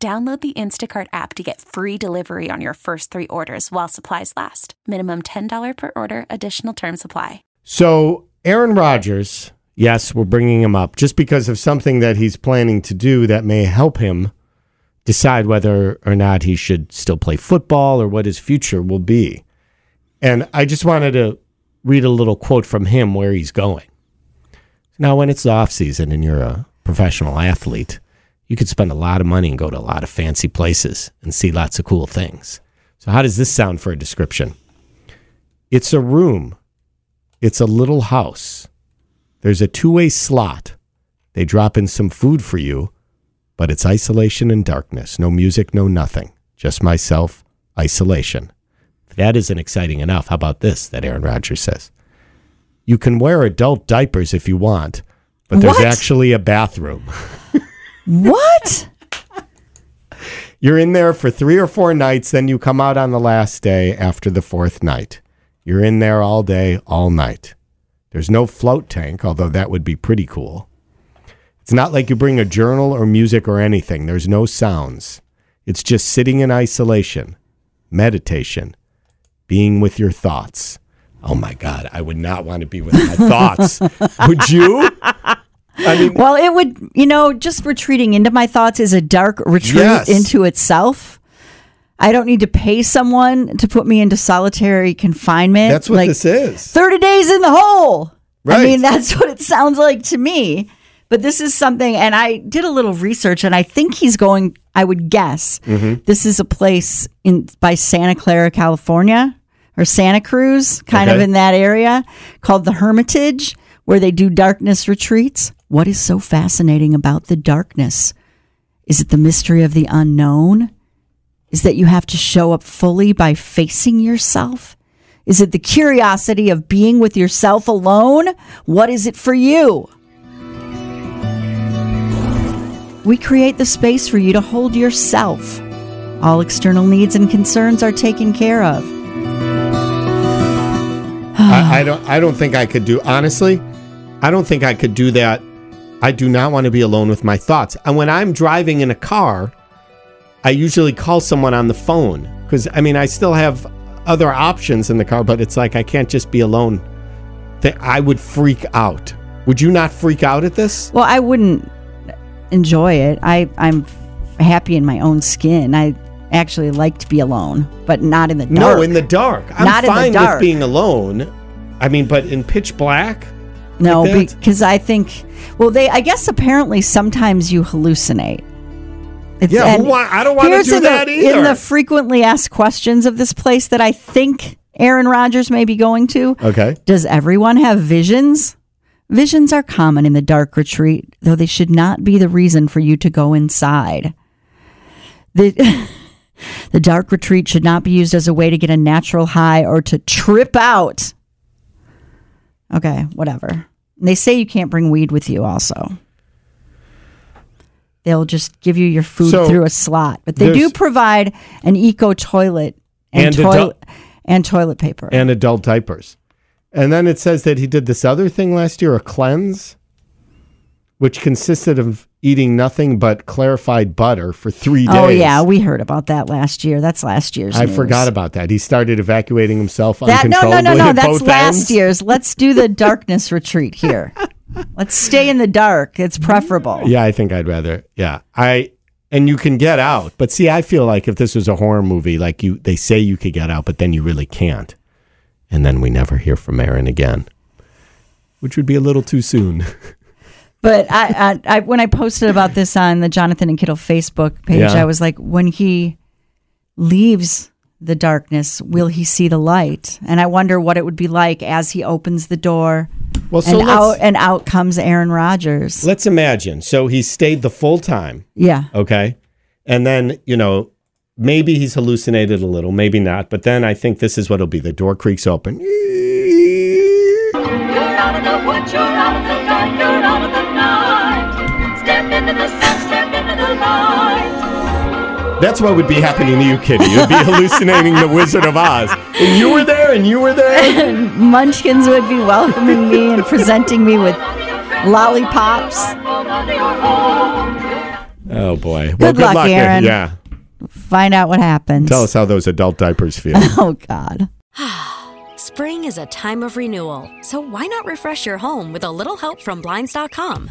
Download the Instacart app to get free delivery on your first three orders while supplies last. Minimum $10 per order, additional term supply. So, Aaron Rodgers, yes, we're bringing him up just because of something that he's planning to do that may help him decide whether or not he should still play football or what his future will be. And I just wanted to read a little quote from him where he's going. Now, when it's off season and you're a professional athlete, you could spend a lot of money and go to a lot of fancy places and see lots of cool things. So, how does this sound for a description? It's a room, it's a little house. There's a two way slot. They drop in some food for you, but it's isolation and darkness. No music, no nothing. Just myself, isolation. That isn't exciting enough. How about this that Aaron Rodgers says? You can wear adult diapers if you want, but there's What? actually a bathroom. What? You're in there for three or four nights, then you come out on the last day after the fourth night. You're in there all day, all night. There's no float tank, although that would be pretty cool. It's not like you bring a journal or music or anything. There's no sounds. It's just sitting in isolation, meditation, being with your thoughts. Oh my God, I would not want to be with my thoughts. Would you? I mean, Well, it would, you know, just retreating into my thoughts is a dark retreat Yes. into itself. I don't need to pay someone to put me into solitary confinement. that's what like this is. 30 days in the hole. I mean, that's what it sounds like to me. But this is something, and I did a little research, and I think he's going. I would guess Mm-hmm. this is a place in by Santa Clara, California, or Santa Cruz, kind of in that area, called the Hermitage, where they do darkness retreats. What is so fascinating about the darkness? Is it the mystery of the unknown? Is that you have to show up fully by facing yourself? Is it the curiosity of being with yourself alone? What is it for you? We create the space for you to hold yourself. All external needs and concerns are taken care of. I, I don't. I don't think I could do. Honestly, I don't think I could do that. I do not want to be alone with my thoughts. And when I'm driving in a car, I usually call someone on the phone because I mean I still have other options in the car, but it's like I can't just be alone. That I would freak out. Would you not freak out at this? Well, I wouldn't enjoy it. I, I'm happy in my own skin. I actually like to be alone, but not in the dark. No, in the dark. I'm Not in the fine dark. with being alone. I mean, but in pitch black. No, like because I think, well, they, I guess apparently sometimes you hallucinate. It's, Yeah, who and I don't wanna here's do in the- that In the frequently asked questions of this place that I think Aaron Rodgers may be going to, Okay. does everyone have visions? Visions are common in the dark retreat, though they should not be the reason for you to go inside. The, the dark retreat should not be used as a way to get a natural high or to trip out. Okay, whatever. They say you can't bring weed with you, also. They'll just give you your food So, through a slot, but they do there's- provide an eco toilet and, And toilet and toilet paper. and adult diapers. And then it says that he did this other thing last year, a cleanse, which consisted of eating nothing but clarified butter for three days. Oh yeah, we heard about that last year. That's last year's. I news. forgot about that. He started evacuating himself that. No, no, no, no. That's last ends. year's. Let's do the darkness retreat here. Let's stay in the dark. It's preferable. Yeah, I think I'd rather. Yeah, I and you can get out, but see, I feel like if this was a horror movie, like you, they say you could get out, but then you really can't, and then we never hear from Aaron again, which would be a little too soon. But I, I, I, when I posted about this on the Jonathan and Kittle Facebook page, Yeah. I was like, when he leaves the darkness, will he see the light? And I wonder what it would be like as he opens the door Well, so and out and out comes Aaron Rodgers. let's imagine. So he stayed the full time. Yeah. Okay. And then, you know, maybe he's hallucinated a little, maybe not. But then I think this is what it'll be. The door creaks open. That's what would be happening to you, Kitty. You'd be hallucinating the Wizard of Oz. And you were there, and you were there. And munchkins would be welcoming me and presenting me with lollipops. Hold on to your home. Oh boy. Good luck, Aaron. Yeah. Find out what happens. Tell us how those adult diapers feel. Oh God. Spring is a time of renewal, so why not refresh your home with a little help from Blinds.com?